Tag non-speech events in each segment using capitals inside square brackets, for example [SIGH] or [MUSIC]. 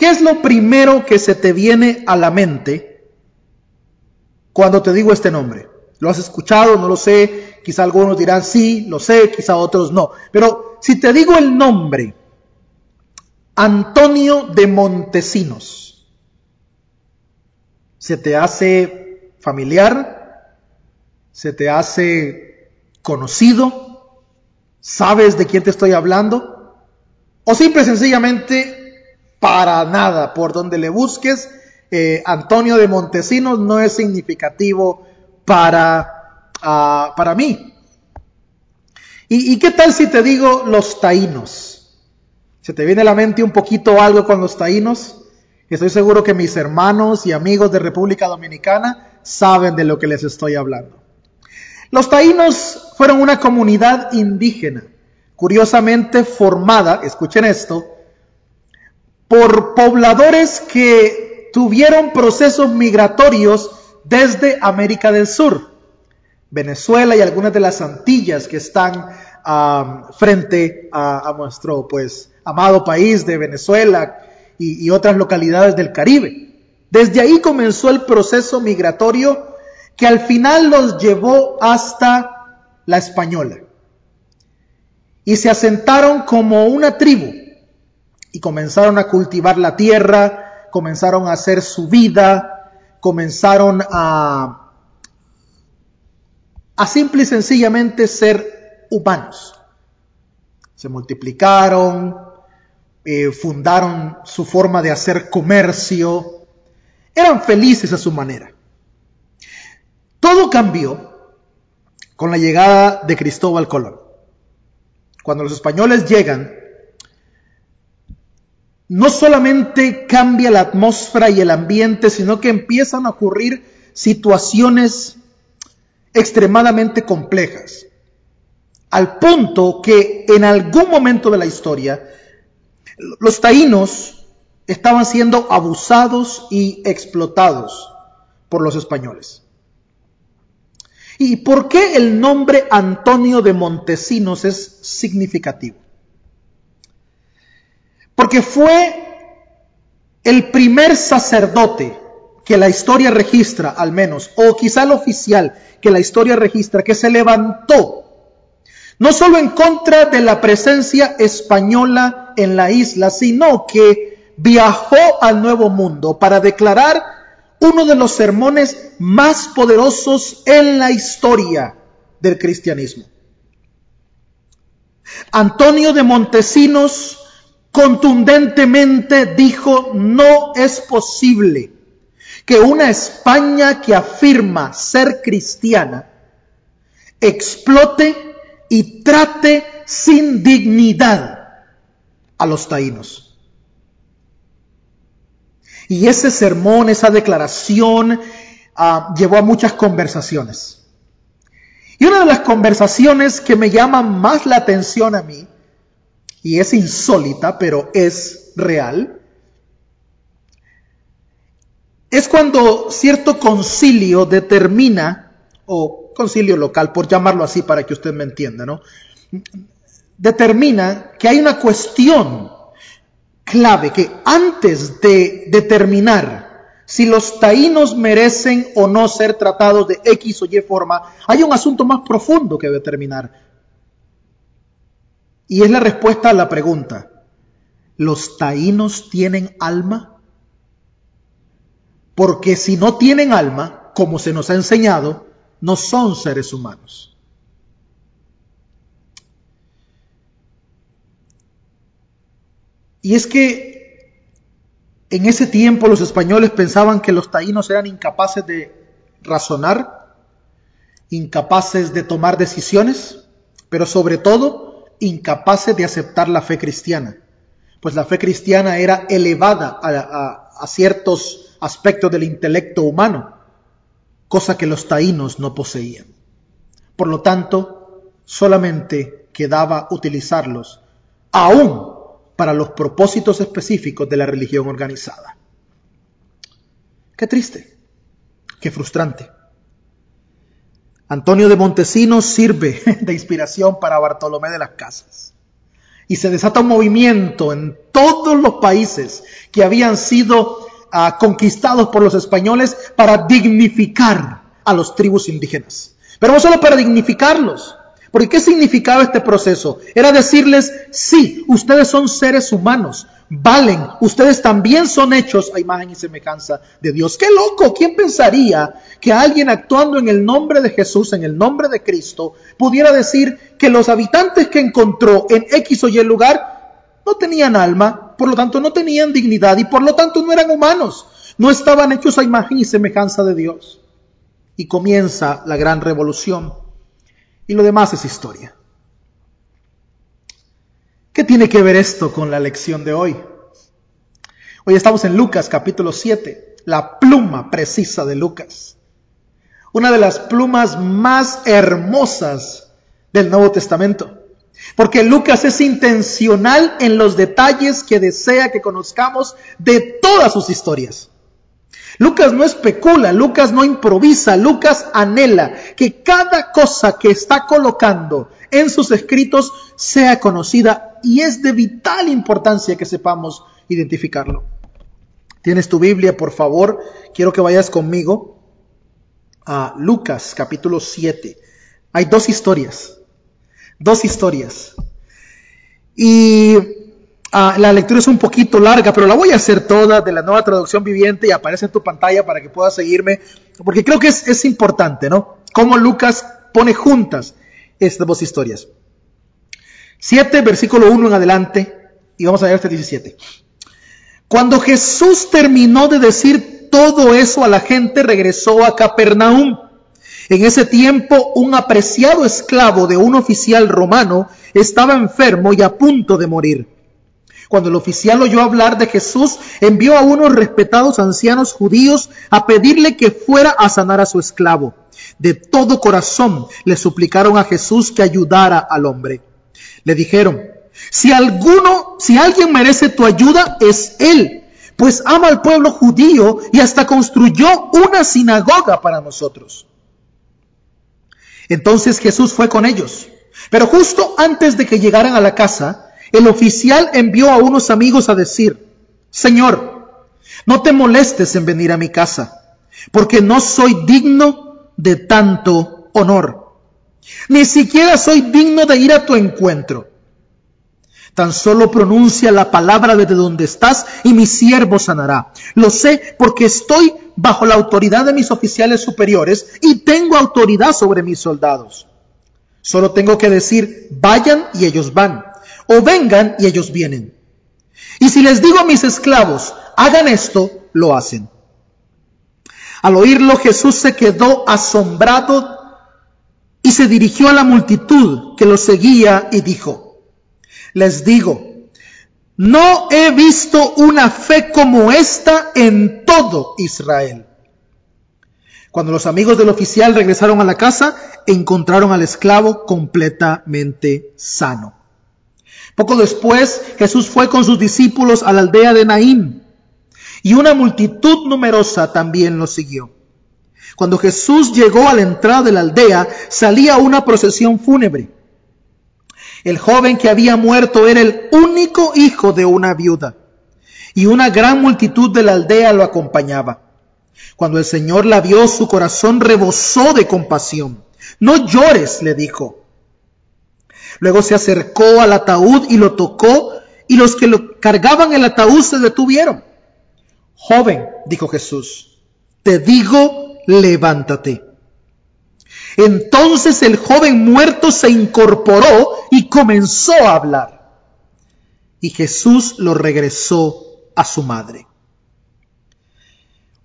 ¿Qué es lo primero que se te viene a la mente cuando te digo este nombre? ¿Lo has escuchado? No lo sé. Quizá algunos dirán sí, lo sé, quizá otros no. Pero si te digo el nombre, Antonio de Montesinos, ¿se te hace familiar? ¿Se te hace conocido? ¿Sabes de quién te estoy hablando? ¿O simple y sencillamente para nada. Por donde le busques, eh, Antonio de Montesinos no es significativo para, ah, para mí. ¿Y, ¿Y qué tal si te digo los taínos? ¿Se te viene a la mente un poquito algo con los taínos? Estoy seguro que mis hermanos y amigos de República Dominicana saben de lo que les estoy hablando. Los taínos fueron una comunidad indígena, curiosamente formada, escuchen esto, por pobladores que tuvieron procesos migratorios desde América del Sur, Venezuela y algunas de las Antillas que están frente a, nuestro pues amado país de Venezuela y, y otras localidades del Caribe. Desde ahí comenzó el proceso migratorio que al final los llevó hasta la Española. Y se asentaron como una tribu y comenzaron a cultivar la tierra, comenzaron a hacer su vida, comenzaron a, a simple y sencillamente ser humanos. Se multiplicaron, eh, fundaron su forma de hacer comercio, eran felices a su manera. Todo cambió con la llegada de Cristóbal Colón. Cuando los españoles llegan, no solamente cambia la atmósfera y el ambiente, sino que empiezan a ocurrir situaciones extremadamente complejas. Al punto que en algún momento de la historia, los taínos estaban siendo abusados y explotados por los españoles. ¿Y por qué el nombre Antonio de Montesinos es significativo? Porque fue el primer sacerdote que la historia registra, al menos, o quizá el oficial que la historia registra, que se levantó, no solo en contra de la presencia española en la isla, sino que viajó al Nuevo Mundo para declarar uno de los sermones más poderosos en la historia del cristianismo. Antonio de Montesinos contundentemente dijo, no es posible que una España que afirma ser cristiana explote y trate sin dignidad a los taínos. Y ese sermón, esa declaración, ah, llevó a muchas conversaciones. Y una de las conversaciones que me llama más la atención a mí y es insólita, pero es real, es cuando cierto concilio determina, o concilio local, por llamarlo así para que usted me entienda, ¿no? Determina que hay una cuestión clave que antes de determinar si los taínos merecen o no ser tratados de X o Y forma, hay un asunto más profundo que determinar. Y es la respuesta a la pregunta, ¿los taínos tienen alma? Porque si no tienen alma, como se nos ha enseñado, no son seres humanos. Y es que en ese tiempo los españoles pensaban que los taínos eran incapaces de razonar, incapaces de tomar decisiones, pero sobre todo incapaces de aceptar la fe cristiana, pues la fe cristiana era elevada a, ciertos aspectos del intelecto humano, cosa que los taínos no poseían. Por lo tanto, solamente quedaba utilizarlos aún para los propósitos específicos de la religión organizada. Qué triste, qué frustrante. Antonio de Montesinos sirve [LAUGHS] de inspiración para Bartolomé de las Casas. y se desata un movimiento en todos los países que habían sido ah, conquistados por los españoles para dignificar a los tribus indígenas. Pero no solo para dignificarlos, porque ¿qué significaba este proceso? Era decirles, sí, ustedes son seres humanos, valen, ustedes también son hechos a imagen y semejanza de Dios. ¡Qué loco! ¿Quién pensaría que alguien actuando en el nombre de Jesús, en el nombre de Cristo, pudiera decir que los habitantes que encontró en X o Y lugar no tenían alma, por lo tanto no tenían dignidad y por lo tanto no eran humanos, no estaban hechos a imagen y semejanza de Dios? Y comienza la gran revolución. Y lo demás es historia. ¿Qué tiene que ver esto con la lección de hoy? Hoy estamos en Lucas capítulo 7, la pluma precisa de Lucas. Una de las plumas más hermosas del Nuevo Testamento. Porque Lucas es intencional en los detalles que desea que conozcamos de todas sus historias. Lucas no especula, Lucas no improvisa, Lucas anhela que cada cosa que está colocando en sus escritos sea conocida y es de vital importancia que sepamos identificarlo. Tienes tu Biblia, por favor, quiero que vayas conmigo a Lucas capítulo 7. Hay dos historias, dos historias. Y Ah, la lectura es un poquito larga, pero la voy a hacer toda de la nueva traducción viviente y aparece en tu pantalla para que puedas seguirme, porque creo que es, importante, ¿no? Cómo Lucas pone juntas estas dos historias. 7, versículo 1 en adelante, y vamos a ver este 17. Cuando Jesús terminó de decir todo eso a la gente, regresó a Capernaum. En ese tiempo, un apreciado esclavo de un oficial romano estaba enfermo y a punto de morir. Cuando el oficial oyó hablar de Jesús, envió a unos respetados ancianos judíos a pedirle que fuera a sanar a su esclavo. De todo corazón le suplicaron a Jesús que ayudara al hombre. Le dijeron, si alguno, si alguien merece tu ayuda, es él, pues ama al pueblo judío y hasta construyó una sinagoga para nosotros. Entonces Jesús fue con ellos. Pero justo antes de que llegaran a la casa, el oficial envió a unos amigos a decir, Señor, no te molestes en venir a mi casa, porque no soy digno de tanto honor. Ni siquiera soy digno de ir a tu encuentro. Tan solo pronuncia la palabra desde donde estás y mi siervo sanará. Lo sé porque estoy bajo la autoridad de mis oficiales superiores y tengo autoridad sobre mis soldados. Solo tengo que decir, vayan y ellos van o vengan y ellos vienen. Y si les digo a mis esclavos, hagan esto, lo hacen. Al oírlo Jesús se quedó asombrado y se dirigió a la multitud que lo seguía y dijo, les digo, no he visto una fe como esta en todo Israel. Cuando los amigos del oficial regresaron a la casa, encontraron al esclavo completamente sano. Poco después Jesús fue con sus discípulos a la aldea de Naín y una multitud numerosa también lo siguió. Cuando Jesús llegó a la entrada de la aldea, salía una procesión fúnebre. El joven que había muerto era el único hijo de una viuda y una gran multitud de la aldea lo acompañaba. Cuando el Señor la vio, su corazón rebosó de compasión. No llores, le dijo. Luego se acercó al ataúd y lo tocó, y los que lo cargaban el ataúd se detuvieron. Joven, dijo Jesús, te digo, levántate. Entonces el joven muerto se incorporó y comenzó a hablar. Y Jesús lo regresó a su madre.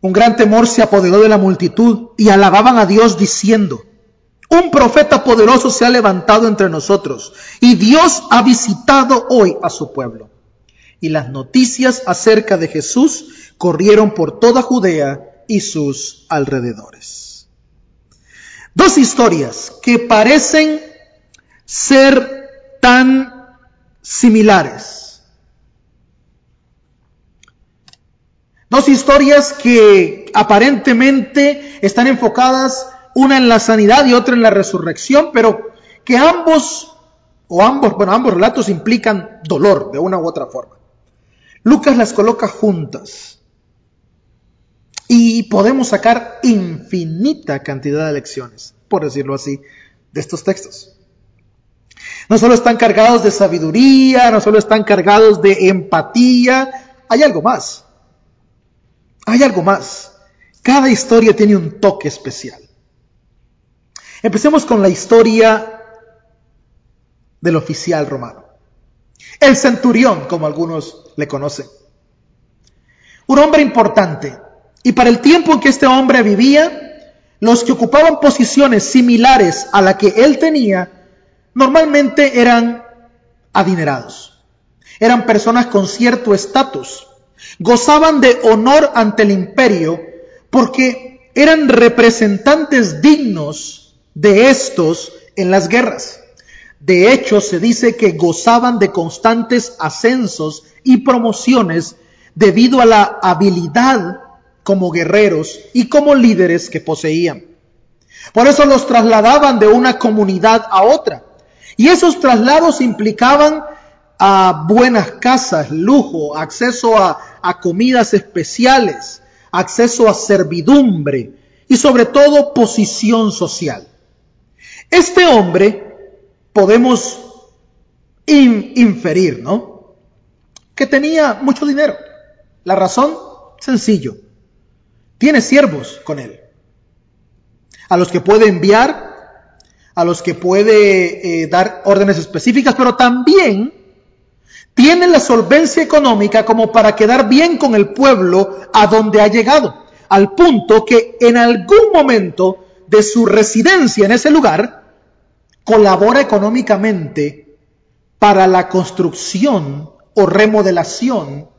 Un gran temor se apoderó de la multitud y alababan a Dios diciendo, un profeta poderoso se ha levantado entre nosotros y Dios ha visitado hoy a su pueblo. Y las noticias acerca de Jesús corrieron por toda Judea y sus alrededores. Dos historias que parecen ser tan similares. Dos historias que aparentemente están enfocadas una en la sanidad y otra en la resurrección, pero que ambos o ambos, bueno, ambos relatos implican dolor de una u otra forma. Lucas las coloca juntas y podemos sacar infinita cantidad de lecciones, por decirlo así, de estos textos. No solo están cargados de sabiduría, no solo están cargados de empatía, hay algo más. Hay algo más. Cada historia tiene un toque especial. Empecemos con la historia del oficial romano. El centurión, como algunos le conocen. Un hombre importante. Y para el tiempo en que este hombre vivía, los que ocupaban posiciones similares a la que él tenía, normalmente eran adinerados. Eran personas con cierto estatus. Gozaban de honor ante el imperio porque eran representantes dignos de estos en las guerras. De hecho, se dice que gozaban de constantes ascensos y promociones debido a la habilidad como guerreros y como líderes que poseían. Por eso los trasladaban de una comunidad a otra. Y esos traslados implicaban a buenas casas, lujo, acceso a, a comidas especiales, acceso a servidumbre y sobre todo posición social. Este hombre podemos inferir, ¿no? Que tenía mucho dinero. La razón, sencillo. Tiene siervos con él. A los que puede enviar, a los que puede eh, dar órdenes específicas, pero también tiene la solvencia económica como para quedar bien con el pueblo a donde ha llegado, al punto que en algún momento de su residencia en ese lugar, colabora económicamente para la construcción o remodelación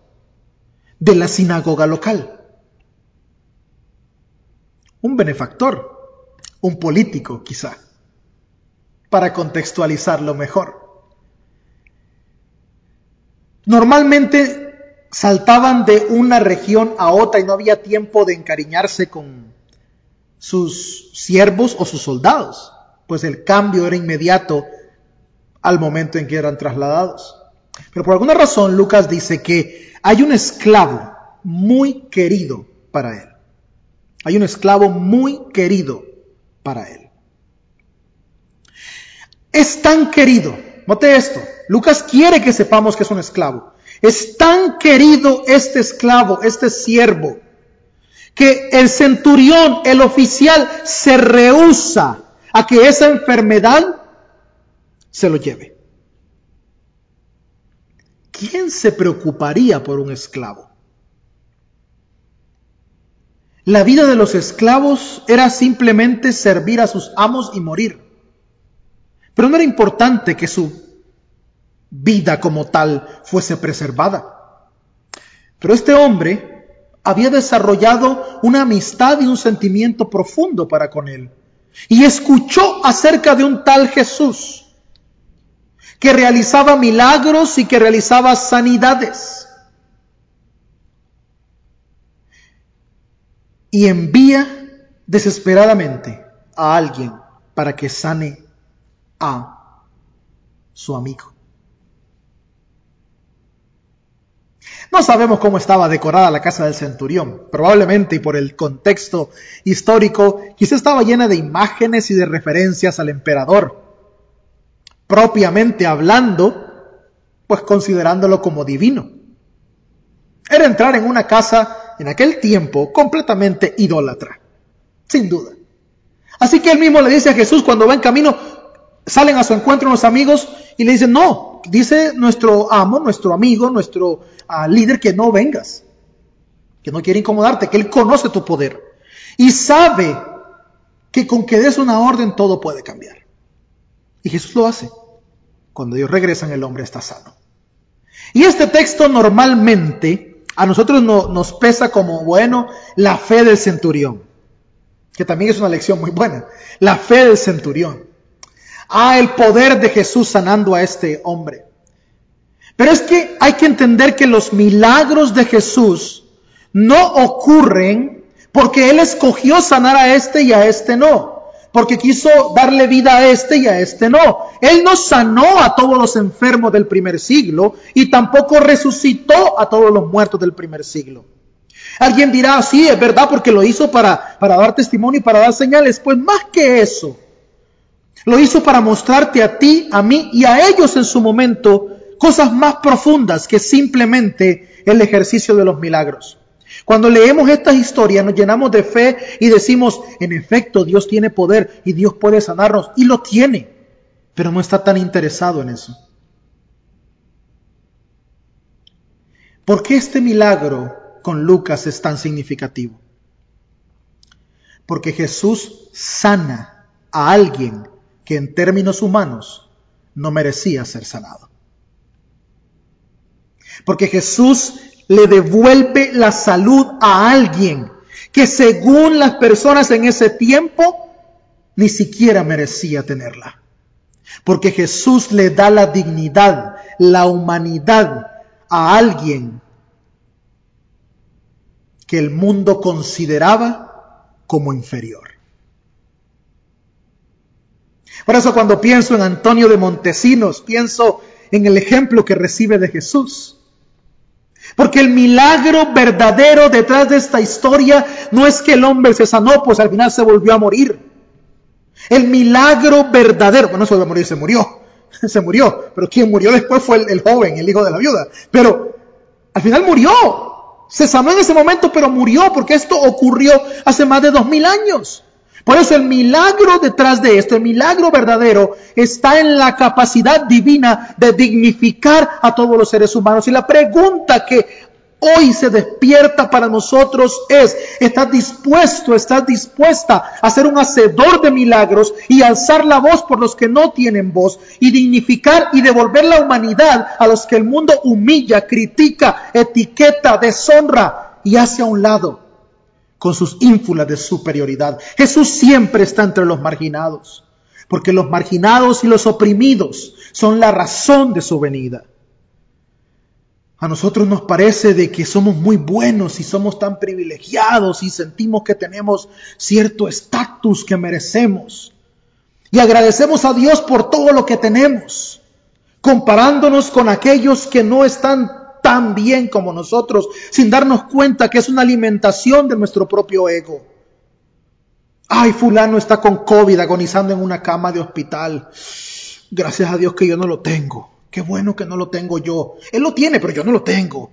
de la sinagoga local. Un benefactor, un político quizá, para contextualizarlo mejor. Normalmente saltaban de una región a otra y no había tiempo de encariñarse con sus siervos o sus soldados, pues el cambio era inmediato al momento en que eran trasladados. Pero por alguna razón Lucas dice que hay un esclavo muy querido para él. Hay un esclavo muy querido para él. Es tan querido, note esto, Lucas quiere que sepamos que es un esclavo. Es tan querido este esclavo, este siervo, que el centurión, el oficial, se rehúsa a que esa enfermedad se lo lleve. ¿Quién se preocuparía por un esclavo? La vida de los esclavos era simplemente servir a sus amos y morir. Pero no era importante que su vida como tal fuese preservada. Pero este hombre había desarrollado una amistad y un sentimiento profundo para con él. Y escuchó acerca de un tal Jesús que realizaba milagros y que realizaba sanidades. Y envía desesperadamente a alguien para que sane a su amigo. No sabemos cómo estaba decorada la casa del centurión. Probablemente y por el contexto histórico, quizá estaba llena de imágenes y de referencias al emperador. Propiamente hablando, pues considerándolo como divino. Era entrar en una casa en aquel tiempo completamente idólatra. Sin duda. Así que él mismo le dice a Jesús cuando va en camino, salen a su encuentro unos amigos y le dicen, no, dice nuestro amo, nuestro amigo, nuestro uh, líder que no vengas, que no quiere incomodarte, que él conoce tu poder y sabe que con que des una orden todo puede cambiar. Y Jesús lo hace. Cuando Dios regresa, el hombre está sano. Y este texto normalmente a nosotros no, nos pesa como, bueno, la fe del centurión, que también es una lección muy buena, la fe del centurión. Ah, el poder de Jesús sanando a este hombre. Pero es que hay que entender que los milagros de Jesús no ocurren porque Él escogió sanar a este y a este no. porque quiso darle vida a este y a este no. Él no sanó a todos los enfermos del primer siglo y tampoco resucitó a todos los muertos del primer siglo. Alguien dirá, sí, es verdad, porque lo hizo para, para dar testimonio y para dar señales. Pues más que eso, lo hizo para mostrarte a ti, a mí y a ellos en su momento cosas más profundas que simplemente el ejercicio de los milagros. Cuando leemos estas historias nos llenamos de fe y decimos, en efecto, Dios tiene poder y Dios puede sanarnos. Y lo tiene, pero no está tan interesado en eso. ¿Por qué este milagro con Lucas es tan significativo? Porque Jesús sana a alguien que en términos humanos no merecía ser sanado. Porque Jesús le devuelve la salud a alguien que según las personas en ese tiempo ni siquiera merecía tenerla. Porque Jesús le da la dignidad, la humanidad a alguien que el mundo consideraba como inferior. Por eso cuando pienso en Antonio de Montesinos, pienso en el ejemplo que recibe de Jesús. Porque el milagro verdadero detrás de esta historia no es que el hombre se sanó, pues al final se volvió a morir. El milagro verdadero, bueno, no se volvió a morir, se murió. [LAUGHS] Se murió. Pero quien murió después fue el joven, el hijo de la viuda. Pero al final murió. Se sanó en ese momento, pero murió porque esto ocurrió hace más de dos mil años. Por eso el milagro detrás de esto, el milagro verdadero, está en la capacidad divina de dignificar a todos los seres humanos. Y la pregunta que hoy se despierta para nosotros es, ¿estás dispuesto, estás dispuesta a ser un hacedor de milagros y alzar la voz por los que no tienen voz y dignificar y devolver la humanidad a los que el mundo humilla, critica, etiqueta, deshonra y hace a un lado? Con sus ínfulas de superioridad. Jesús siempre está entre los marginados, porque los marginados y los oprimidos son la razón de su venida. A nosotros nos parece de que somos muy buenos y somos tan privilegiados y sentimos que tenemos cierto estatus que merecemos. Y agradecemos a Dios por todo lo que tenemos, comparándonos con aquellos que no están tan bien como nosotros, sin darnos cuenta que es una alimentación de nuestro propio ego. Ay, fulano está con COVID agonizando en una cama de hospital. Gracias a Dios que yo no lo tengo. Qué bueno que no lo tengo yo. Él lo tiene, pero yo no lo tengo.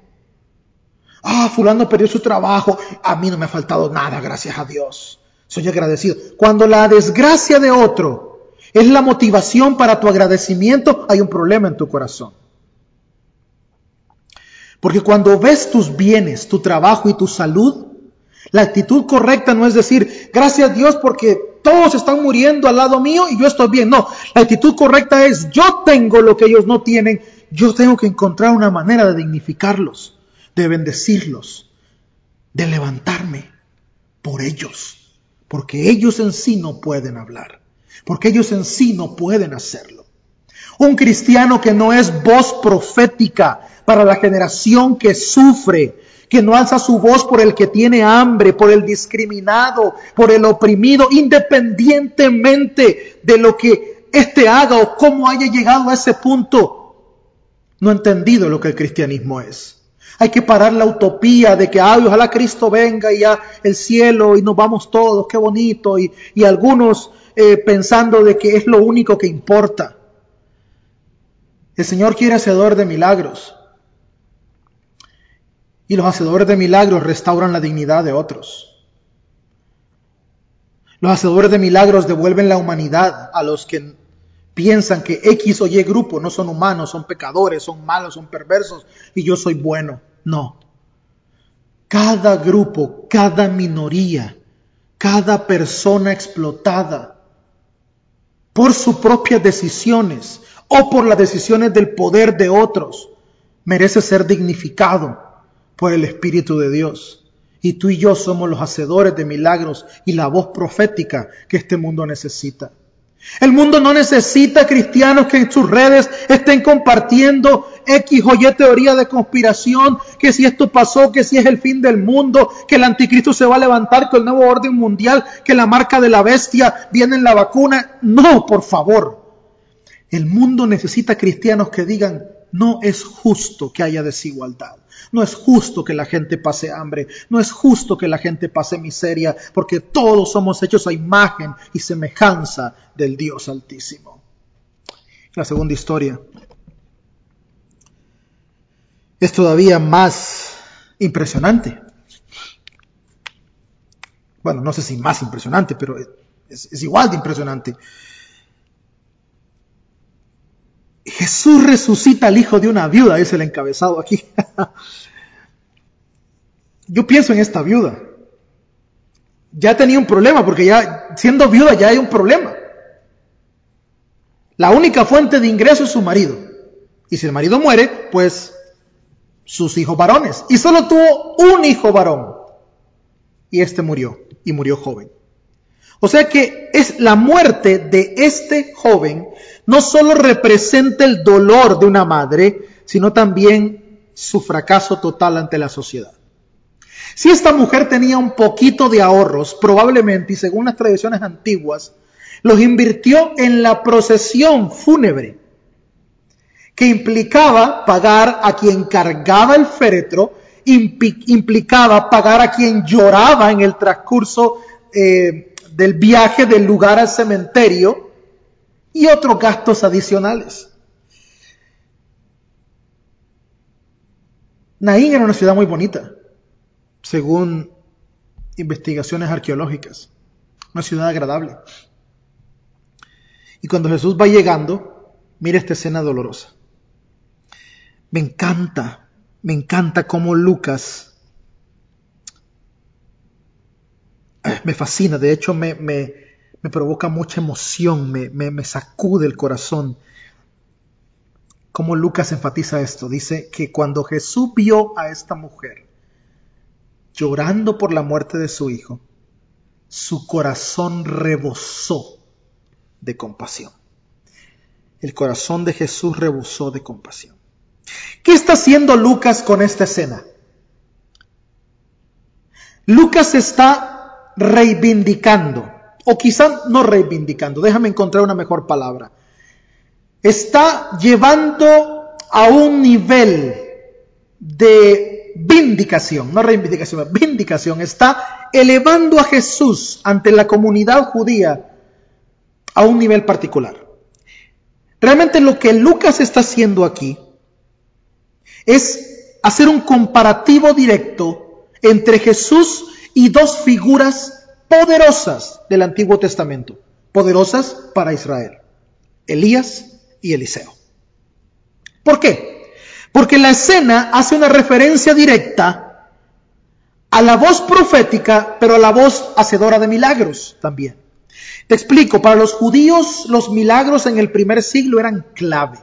Ah, fulano perdió su trabajo. A mí no me ha faltado nada, gracias a Dios. Soy agradecido. Cuando la desgracia de otro es la motivación para tu agradecimiento, hay un problema en tu corazón. Porque cuando ves tus bienes, tu trabajo y tu salud, la actitud correcta no es decir, gracias a Dios porque todos están muriendo al lado mío y yo estoy bien. No, la actitud correcta es, yo tengo lo que ellos no tienen, yo tengo que encontrar una manera de dignificarlos, de bendecirlos, de levantarme por ellos, porque ellos en sí no pueden hablar, porque ellos en sí no pueden hacerlo. Un cristiano que no es voz profética, para la generación que sufre, que no alza su voz por el que tiene hambre, por el discriminado, por el oprimido, independientemente de lo que éste haga o cómo haya llegado a ese punto. No ha entendido lo que el cristianismo es. Hay que parar la utopía de que, ay, ojalá Cristo venga y ya el cielo y nos vamos todos, qué bonito, y, y algunos eh, pensando de que es lo único que importa. El Señor quiere hacedor de milagros. Y los hacedores de milagros restauran la dignidad de otros. Los hacedores de milagros devuelven la humanidad a los que piensan que X o Y grupo no son humanos, son pecadores, son malos, son perversos y yo soy bueno. No. Cada grupo, cada minoría, cada persona explotada por sus propias decisiones o por las decisiones del poder de otros merece ser dignificado por el Espíritu de Dios. Y tú y yo somos los hacedores de milagros y la voz profética que este mundo necesita. El mundo no necesita cristianos que en sus redes estén compartiendo X o Y teoría de conspiración, que si esto pasó, que si es el fin del mundo, que el anticristo se va a levantar con el nuevo orden mundial, que la marca de la bestia viene en la vacuna. No, por favor. El mundo necesita cristianos que digan, no es justo que haya desigualdad. No es justo que la gente pase hambre. No es justo que la gente pase miseria, porque todos somos hechos a imagen y semejanza del Dios Altísimo. La segunda historia es todavía más impresionante. Bueno, no sé si más impresionante, pero es, es igual de impresionante. Jesús resucita al hijo de una viuda, es el encabezado aquí. [LAUGHS] Yo pienso en esta viuda. Ya tenía un problema, porque ya siendo viuda ya hay un problema. La única fuente de ingreso es su marido. Y si el marido muere, pues sus hijos varones. Y solo tuvo un hijo varón. Y este murió, y murió joven. O sea que es la muerte de este joven no solo representa el dolor de una madre, sino también su fracaso total ante la sociedad. Si esta mujer tenía un poquito de ahorros, probablemente, y según las tradiciones antiguas, los invirtió en la procesión fúnebre, que implicaba pagar a quien cargaba el féretro, implicaba pagar a quien lloraba en el transcurso eh, del viaje del lugar al cementerio, y otros gastos adicionales. Naín era una ciudad muy bonita, según investigaciones arqueológicas, una ciudad agradable. Y cuando Jesús va llegando, mira esta escena dolorosa. Me encanta, me encanta cómo Lucas me fascina, de hecho me, me, me provoca mucha emoción, me, me, sacude el corazón. Como Lucas enfatiza esto, dice que cuando Jesús vio a esta mujer llorando por la muerte de su hijo, su corazón rebosó de compasión. El corazón de Jesús rebosó de compasión. ¿Qué está haciendo Lucas con esta escena? Lucas está reivindicando o quizá no reivindicando, déjame encontrar una mejor palabra, está llevando a un nivel de vindicación, no reivindicación, vindicación, está elevando a Jesús ante la comunidad judía a un nivel particular. Realmente lo que Lucas está haciendo aquí es hacer un comparativo directo entre Jesús y dos figuras poderosas del Antiguo Testamento, poderosas para Israel, Elías y Eliseo. ¿Por qué? Porque la escena hace una referencia directa a la voz profética, pero a la voz hacedora de milagros también. Te explico, para los judíos los milagros en el primer siglo eran clave,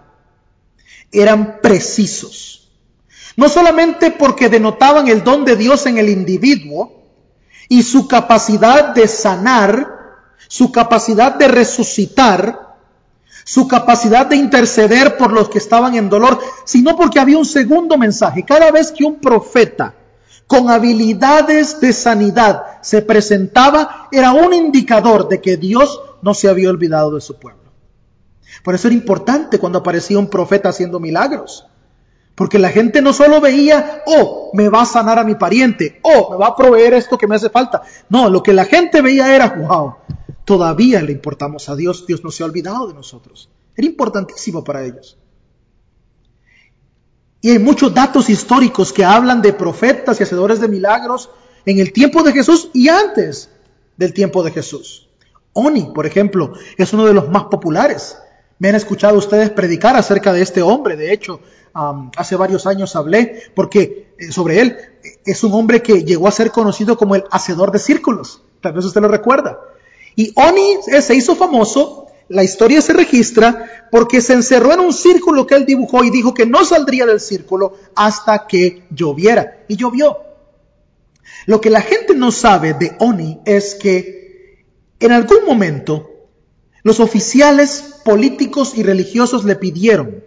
eran precisos. No solamente porque denotaban el don de Dios en el individuo, y su capacidad de sanar, su capacidad de resucitar, su capacidad de interceder por los que estaban en dolor, sino porque había un segundo mensaje. Cada vez que un profeta con habilidades de sanidad se presentaba, era un indicador de que Dios no se había olvidado de su pueblo. Por eso era importante cuando aparecía un profeta haciendo milagros. Porque la gente no solo veía, oh, me va a sanar a mi pariente, oh, me va a proveer esto que me hace falta. No, lo que la gente veía era, wow, todavía le importamos a Dios, Dios no se ha olvidado de nosotros. Era importantísimo para ellos. Y hay muchos datos históricos que hablan de profetas y hacedores de milagros en el tiempo de Jesús y antes del tiempo de Jesús. Oni, por ejemplo, es uno de los más populares. Me han escuchado ustedes predicar acerca de este hombre. De hecho, hace varios años hablé, porque eh, sobre él es un hombre que llegó a ser conocido como el hacedor de círculos. Tal vez usted lo recuerda. Y Oni eh, se hizo famoso, la historia se registra, porque se encerró en un círculo que él dibujó y dijo que no saldría del círculo hasta que lloviera. Y llovió. Lo que la gente no sabe de Oni es que en algún momento Los oficiales políticos y religiosos le pidieron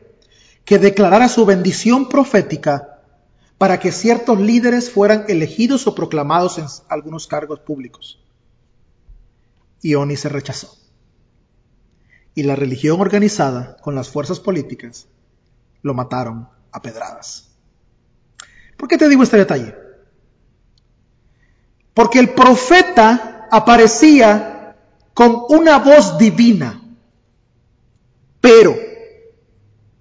que declarara su bendición profética para que ciertos líderes fueran elegidos o proclamados en algunos cargos públicos. Y Oni se rechazó. Y la religión organizada con las fuerzas políticas lo mataron a pedradas. ¿Por qué te digo este detalle? Porque el profeta aparecía con una voz divina, pero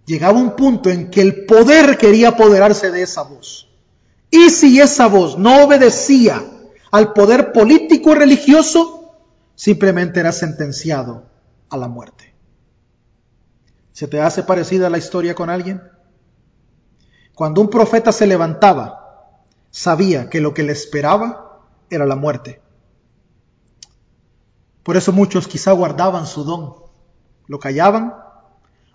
llegaba un punto en que el poder quería apoderarse de esa voz. Y si esa voz no obedecía al poder político y religioso, simplemente era sentenciado a la muerte. ¿Se te hace parecida la historia con alguien? Cuando un profeta se levantaba, sabía que lo que le esperaba era la muerte. Por eso muchos quizá guardaban su don, lo callaban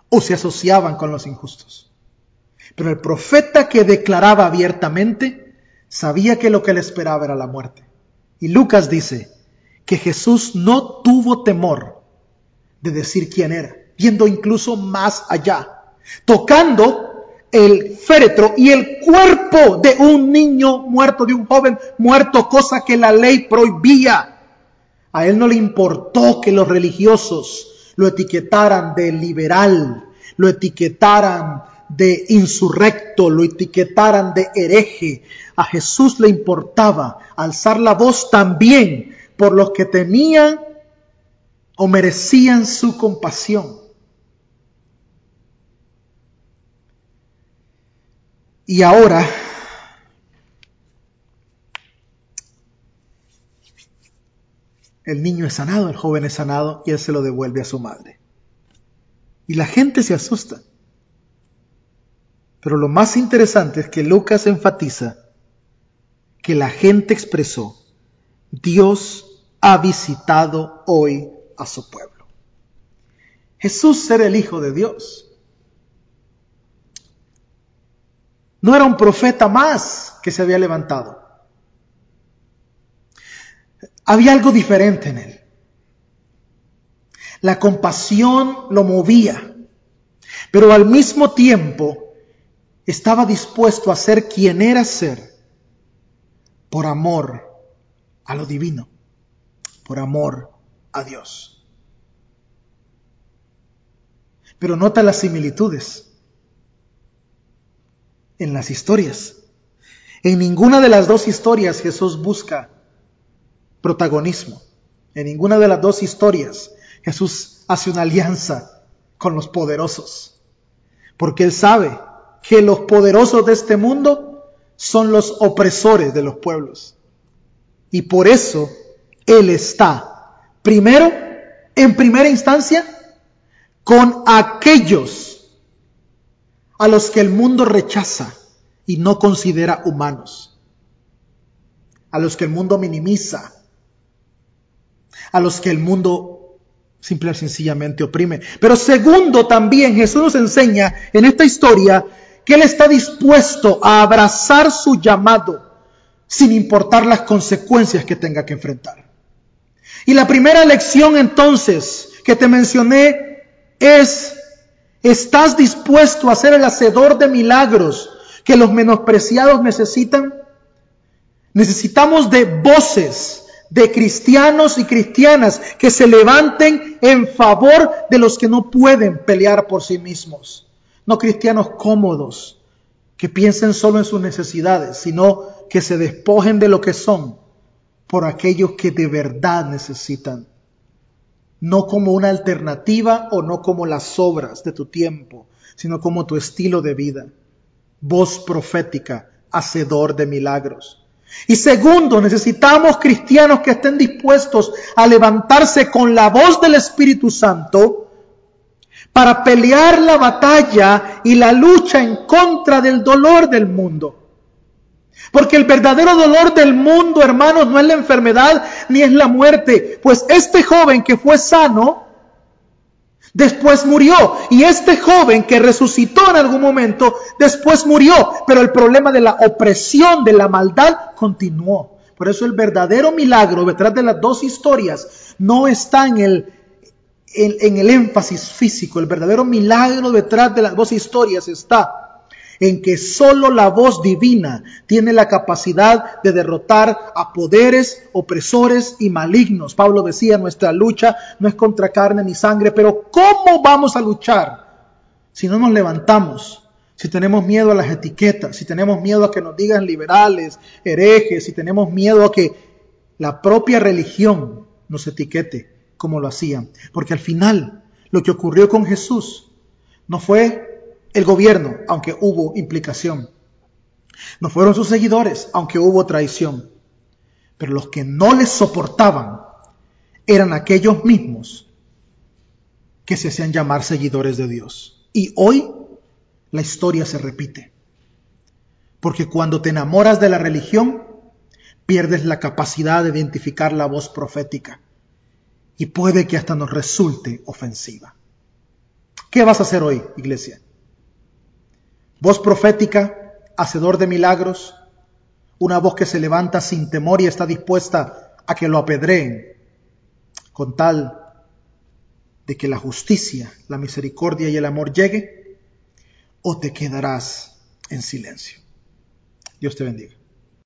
o se asociaban con los injustos. Pero el profeta que declaraba abiertamente sabía que lo que le esperaba era la muerte. Y Lucas dice que Jesús no tuvo temor de decir quién era, yendo incluso más allá, tocando el féretro y el cuerpo de un niño muerto, de un joven muerto, cosa que la ley prohibía. A él no le importó que los religiosos lo etiquetaran de liberal, lo etiquetaran de insurrecto, lo etiquetaran de hereje. A Jesús le importaba alzar la voz también por los que tenían o merecían su compasión. Y ahora el niño es sanado, el joven es sanado y él se lo devuelve a su madre. Y la gente se asusta. Pero lo más interesante es que Lucas enfatiza que la gente expresó, Dios ha visitado hoy a su pueblo. Jesús era el Hijo de Dios. No era un profeta más que se había levantado. Había algo diferente en él. La compasión lo movía, pero al mismo tiempo estaba dispuesto a ser quien era ser por amor a lo divino, por amor a Dios. Pero nota las similitudes en las historias. En ninguna de las dos historias Jesús busca protagonismo. En ninguna de las dos historias Jesús hace una alianza con los poderosos. Porque Él sabe que los poderosos de este mundo son los opresores de los pueblos. Y por eso Él está, primero, en primera instancia, con aquellos a los que el mundo rechaza y no considera humanos, a los que el mundo minimiza, a los que el mundo simple y sencillamente oprime. Pero segundo, también Jesús nos enseña en esta historia que Él está dispuesto a abrazar su llamado sin importar las consecuencias que tenga que enfrentar. Y la primera lección entonces que te mencioné es ¿Estás dispuesto a ser el hacedor de milagros que los menospreciados necesitan? Necesitamos de voces de cristianos y cristianas que se levanten en favor de los que no pueden pelear por sí mismos. No cristianos cómodos, que piensen solo en sus necesidades, sino que se despojen de lo que son por aquellos que de verdad necesitan no como una alternativa o no como las obras de tu tiempo, sino como tu estilo de vida. Voz profética, hacedor de milagros. Y segundo, necesitamos cristianos que estén dispuestos a levantarse con la voz del Espíritu Santo para pelear la batalla y la lucha en contra del dolor del mundo. Porque el verdadero dolor del mundo, hermanos, no es la enfermedad ni es la muerte. Pues este joven que fue sano, después murió. Y este joven que resucitó en algún momento, después murió. Pero el problema de la opresión, de la maldad, continuó. Por eso el verdadero milagro detrás de las dos historias no está en el, en, el énfasis físico, el verdadero milagro detrás de las dos historias está en que solo la voz divina tiene la capacidad de derrotar a poderes opresores y malignos. Pablo decía, nuestra lucha no es contra carne ni sangre, pero ¿cómo vamos a luchar si no nos levantamos? Si tenemos miedo a las etiquetas, si tenemos miedo a que nos digan liberales, herejes, si tenemos miedo a que la propia religión nos etiquete como lo hacían. Porque al final lo que ocurrió con Jesús no fue el gobierno, aunque hubo implicación. No fueron sus seguidores, aunque hubo traición. Pero los que no les soportaban eran aquellos mismos que se hacían llamar seguidores de Dios. Y hoy la historia se repite. Porque cuando te enamoras de la religión, pierdes la capacidad de identificar la voz profética. Y puede que hasta nos resulte ofensiva. ¿Qué vas a hacer hoy, iglesia? Voz profética, hacedor de milagros, una voz que se levanta sin temor y está dispuesta a que lo apedreen, con tal de que la justicia, la misericordia y el amor llegue, o te quedarás en silencio. Dios te bendiga.